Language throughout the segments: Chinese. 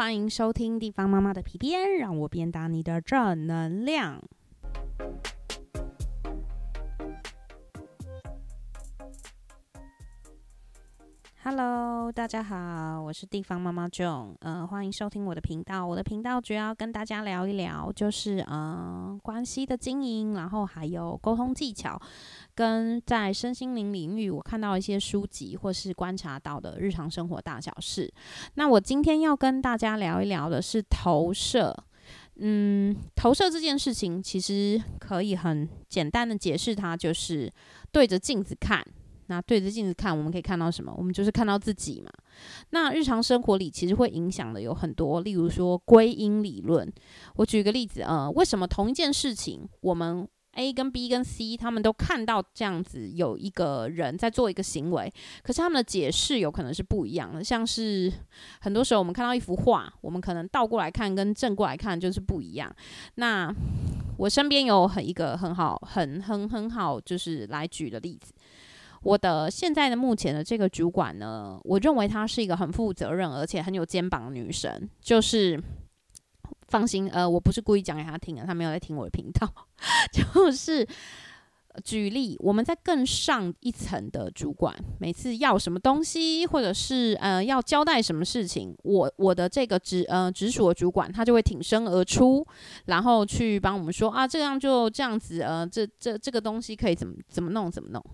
欢迎收听地方妈妈的皮鞭，让我鞭打你的正能量。Hello，大家好，我是地方妈妈 John 嗯，欢迎收听我的频道。我的频道主要跟大家聊一聊，就是嗯关系的经营，然后还有沟通技巧，跟在身心灵领域我看到一些书籍或是观察到的日常生活大小事。那我今天要跟大家聊一聊的是投射。嗯，投射这件事情其实可以很简单的解释，它就是对着镜子看。那对着镜子看，我们可以看到什么？我们就是看到自己嘛。那日常生活里其实会影响的有很多，例如说归因理论。我举个例子，呃，为什么同一件事情，我们 A 跟 B 跟 C 他们都看到这样子有一个人在做一个行为，可是他们的解释有可能是不一样的。像是很多时候我们看到一幅画，我们可能倒过来看跟正过来看就是不一样。那我身边有很一个很好、很很很好，就是来举的例子。我的现在的目前的这个主管呢，我认为她是一个很负责任而且很有肩膀的女神。就是放心，呃，我不是故意讲给她听的，她没有在听我的频道。就是举例，我们在更上一层的主管，每次要什么东西，或者是呃要交代什么事情，我我的这个直呃直属的主管，他就会挺身而出，然后去帮我们说啊，这样就这样子，呃，这这这个东西可以怎么怎么弄怎么弄。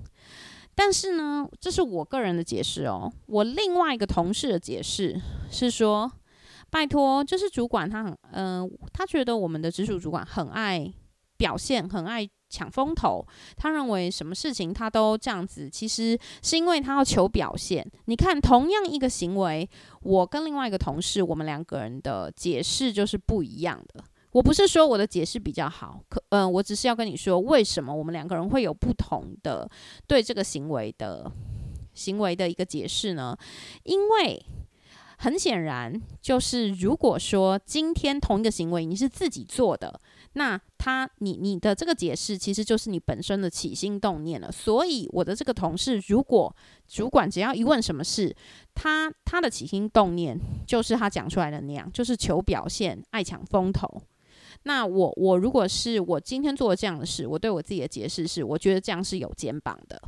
但是呢，这是我个人的解释哦。我另外一个同事的解释是说，拜托，就是主管他很，嗯，他觉得我们的直属主管很爱表现，很爱抢风头。他认为什么事情他都这样子，其实是因为他要求表现。你看，同样一个行为，我跟另外一个同事，我们两个人的解释就是不一样的。我不是说我的解释比较好，可嗯，我只是要跟你说，为什么我们两个人会有不同的对这个行为的行为的一个解释呢？因为很显然，就是如果说今天同一个行为你是自己做的，那他你你的这个解释其实就是你本身的起心动念了。所以我的这个同事，如果主管只要一问什么事，他他的起心动念就是他讲出来的那样，就是求表现，爱抢风头。那我我如果是我今天做了这样的事，我对我自己的解释是，我觉得这样是有肩膀的，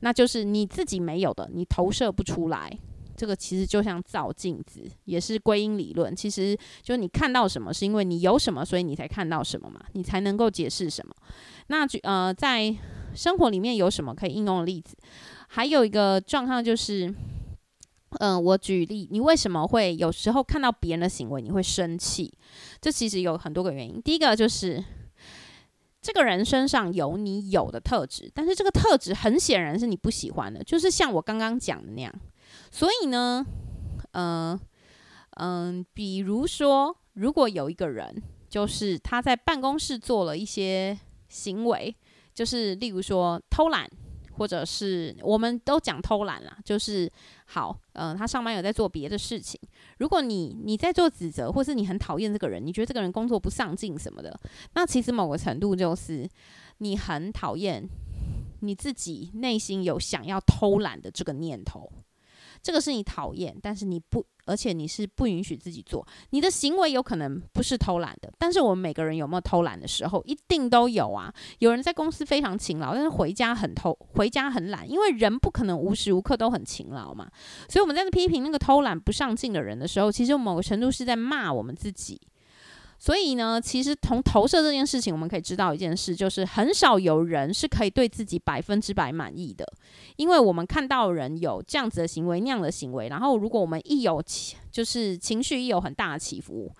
那就是你自己没有的，你投射不出来。这个其实就像照镜子，也是归因理论。其实就是你看到什么，是因为你有什么，所以你才看到什么嘛，你才能够解释什么。那呃，在生活里面有什么可以应用的例子？还有一个状况就是。嗯，我举例，你为什么会有时候看到别人的行为你会生气？这其实有很多个原因。第一个就是这个人身上有你有的特质，但是这个特质很显然是你不喜欢的，就是像我刚刚讲的那样。所以呢，嗯嗯，比如说，如果有一个人，就是他在办公室做了一些行为，就是例如说偷懒。或者是我们都讲偷懒啦，就是好，嗯，他上班有在做别的事情。如果你你在做指责，或是你很讨厌这个人，你觉得这个人工作不上进什么的，那其实某个程度就是你很讨厌你自己内心有想要偷懒的这个念头。这个是你讨厌，但是你不，而且你是不允许自己做。你的行为有可能不是偷懒的，但是我们每个人有没有偷懒的时候，一定都有啊。有人在公司非常勤劳，但是回家很偷，回家很懒，因为人不可能无时无刻都很勤劳嘛。所以我们在批评那个偷懒不上进的人的时候，其实某个程度是在骂我们自己。所以呢，其实从投射这件事情，我们可以知道一件事，就是很少有人是可以对自己百分之百满意的，因为我们看到人有这样子的行为、那样的行为，然后如果我们一有就是情绪一有很大的起伏，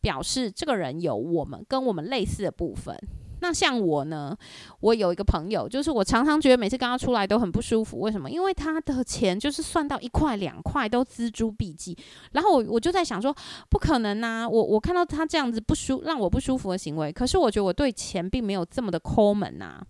表示这个人有我们跟我们类似的部分。那像我呢，我有一个朋友，就是我常常觉得每次跟他出来都很不舒服。为什么？因为他的钱就是算到一块两块都锱铢必计。然后我我就在想说，不可能呐！我我看到他这样子不舒让我不舒服的行为，可是我觉得我对钱并没有这么的抠门呐。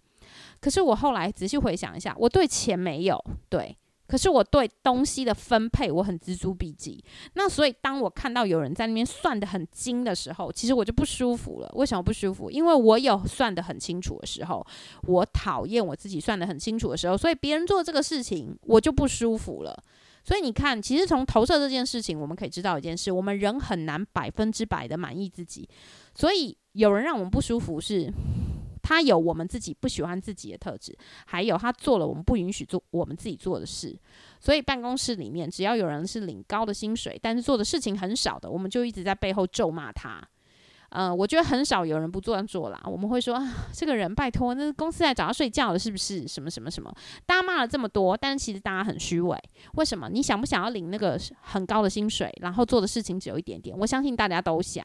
可是我后来仔细回想一下，我对钱没有对。可是我对东西的分配我很锱铢必计，那所以当我看到有人在那边算的很精的时候，其实我就不舒服了。为什么不舒服？因为我有算的很清楚的时候，我讨厌我自己算的很清楚的时候，所以别人做这个事情我就不舒服了。所以你看，其实从投射这件事情，我们可以知道一件事：我们人很难百分之百的满意自己。所以有人让我们不舒服，是他有我们自己不喜欢自己的特质，还有他做了我们不允许做我们自己做的事。所以办公室里面，只要有人是领高的薪水，但是做的事情很少的，我们就一直在背后咒骂他。呃，我觉得很少有人不这样做啦。我们会说，这个人拜托，那公司来找他睡觉了，是不是？什么什么什么？大家骂了这么多，但是其实大家很虚伪。为什么？你想不想要领那个很高的薪水，然后做的事情只有一点点？我相信大家都想。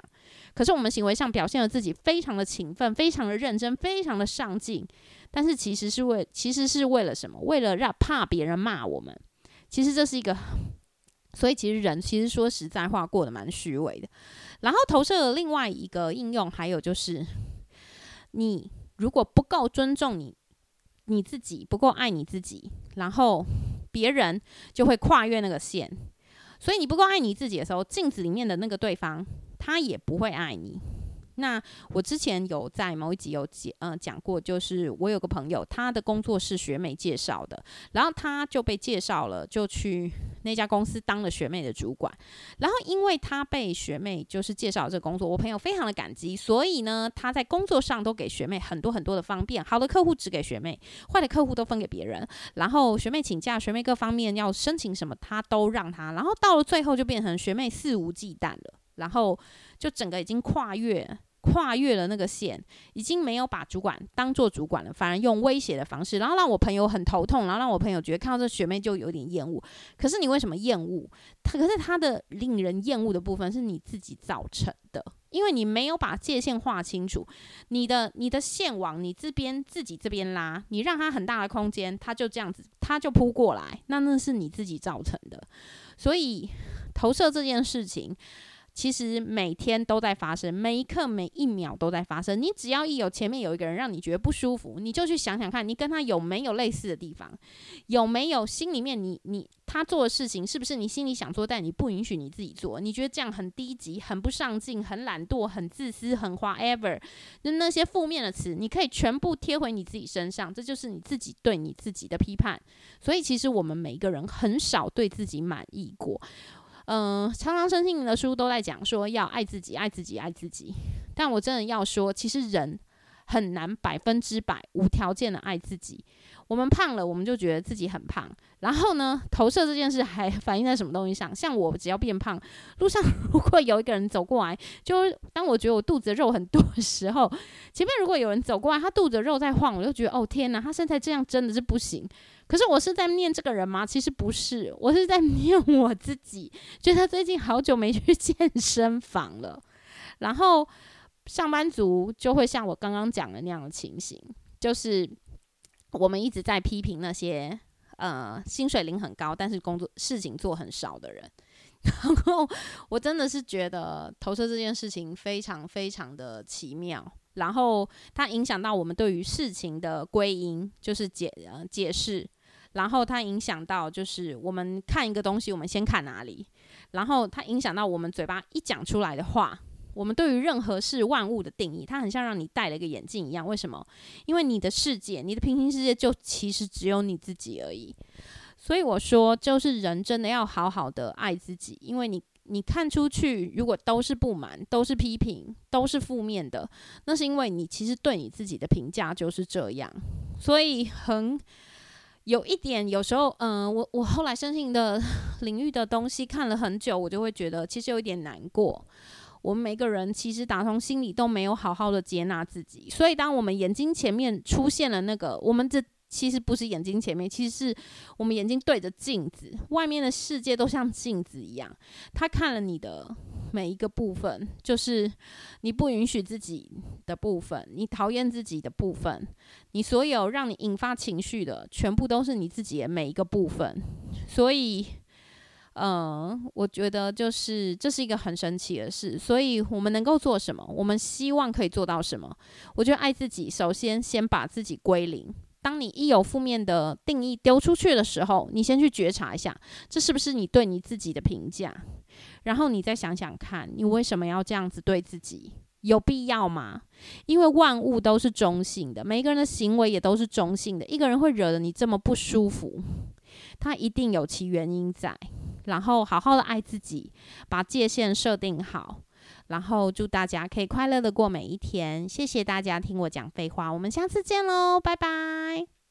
可是我们行为上表现了自己非常的勤奋，非常的认真，非常的上进，但是其实是为，其实是为了什么？为了让怕别人骂我们。其实这是一个，所以其实人其实说实在话，过得蛮虚伪的。然后投射的另外一个应用，还有就是，你如果不够尊重你你自己，不够爱你自己，然后别人就会跨越那个线。所以你不够爱你自己的时候，镜子里面的那个对方，他也不会爱你。那我之前有在某一集有讲，嗯，讲过，就是我有个朋友，他的工作是学妹介绍的，然后他就被介绍了，就去那家公司当了学妹的主管。然后因为他被学妹就是介绍这个工作，我朋友非常的感激，所以呢，他在工作上都给学妹很多很多的方便，好的客户只给学妹，坏的客户都分给别人。然后学妹请假，学妹各方面要申请什么，他都让他。然后到了最后就变成学妹肆无忌惮了，然后就整个已经跨越。跨越了那个线，已经没有把主管当做主管了，反而用威胁的方式，然后让我朋友很头痛，然后让我朋友觉得看到这学妹就有点厌恶。可是你为什么厌恶他？可是他的令人厌恶的部分是你自己造成的，因为你没有把界限画清楚，你的你的线往你这边自己这边拉，你让他很大的空间，他就这样子，他就扑过来，那那是你自己造成的。所以投射这件事情。其实每天都在发生，每一刻每一秒都在发生。你只要一有前面有一个人让你觉得不舒服，你就去想想看，你跟他有没有类似的地方，有没有心里面你你他做的事情是不是你心里想做，但你不允许你自己做？你觉得这样很低级、很不上进、很懒惰、很自私、很 whatever，就那些负面的词，你可以全部贴回你自己身上，这就是你自己对你自己的批判。所以其实我们每一个人很少对自己满意过。嗯，常常身心灵的书都在讲说要爱自己，爱自己，爱自己。但我真的要说，其实人很难百分之百无条件的爱自己。我们胖了，我们就觉得自己很胖。然后呢，投射这件事还反映在什么东西上？像我只要变胖，路上如果有一个人走过来，就当我觉得我肚子肉很多的时候，前面如果有人走过来，他肚子肉在晃，我就觉得哦天哪，他身材这样真的是不行。可是我是在念这个人吗？其实不是，我是在念我自己。觉得最近好久没去健身房了，然后上班族就会像我刚刚讲的那样的情形，就是我们一直在批评那些呃薪水领很高，但是工作事情做很少的人。然后我真的是觉得投射这件事情非常非常的奇妙。然后它影响到我们对于事情的归因，就是解呃解释。然后它影响到就是我们看一个东西，我们先看哪里。然后它影响到我们嘴巴一讲出来的话，我们对于任何事万物的定义，它很像让你戴了一个眼镜一样。为什么？因为你的世界，你的平行世界就其实只有你自己而已。所以我说，就是人真的要好好的爱自己，因为你。你看出去，如果都是不满，都是批评，都是负面的，那是因为你其实对你自己的评价就是这样。所以很有一点，有时候，嗯，我我后来身心的 领域的东西看了很久，我就会觉得其实有一点难过。我们每个人其实打从心里都没有好好的接纳自己，所以当我们眼睛前面出现了那个我们这。其实不是眼睛前面，其实是我们眼睛对着镜子，外面的世界都像镜子一样。他看了你的每一个部分，就是你不允许自己的部分，你讨厌自己的部分，你所有让你引发情绪的，全部都是你自己的每一个部分。所以，嗯，我觉得就是这是一个很神奇的事。所以我们能够做什么？我们希望可以做到什么？我觉得爱自己，首先先把自己归零。当你一有负面的定义丢出去的时候，你先去觉察一下，这是不是你对你自己的评价？然后你再想想看，你为什么要这样子对自己？有必要吗？因为万物都是中性的，每一个人的行为也都是中性的。一个人会惹得你这么不舒服，他一定有其原因在。然后好好的爱自己，把界限设定好，然后祝大家可以快乐的过每一天。谢谢大家听我讲废话，我们下次见喽，拜拜。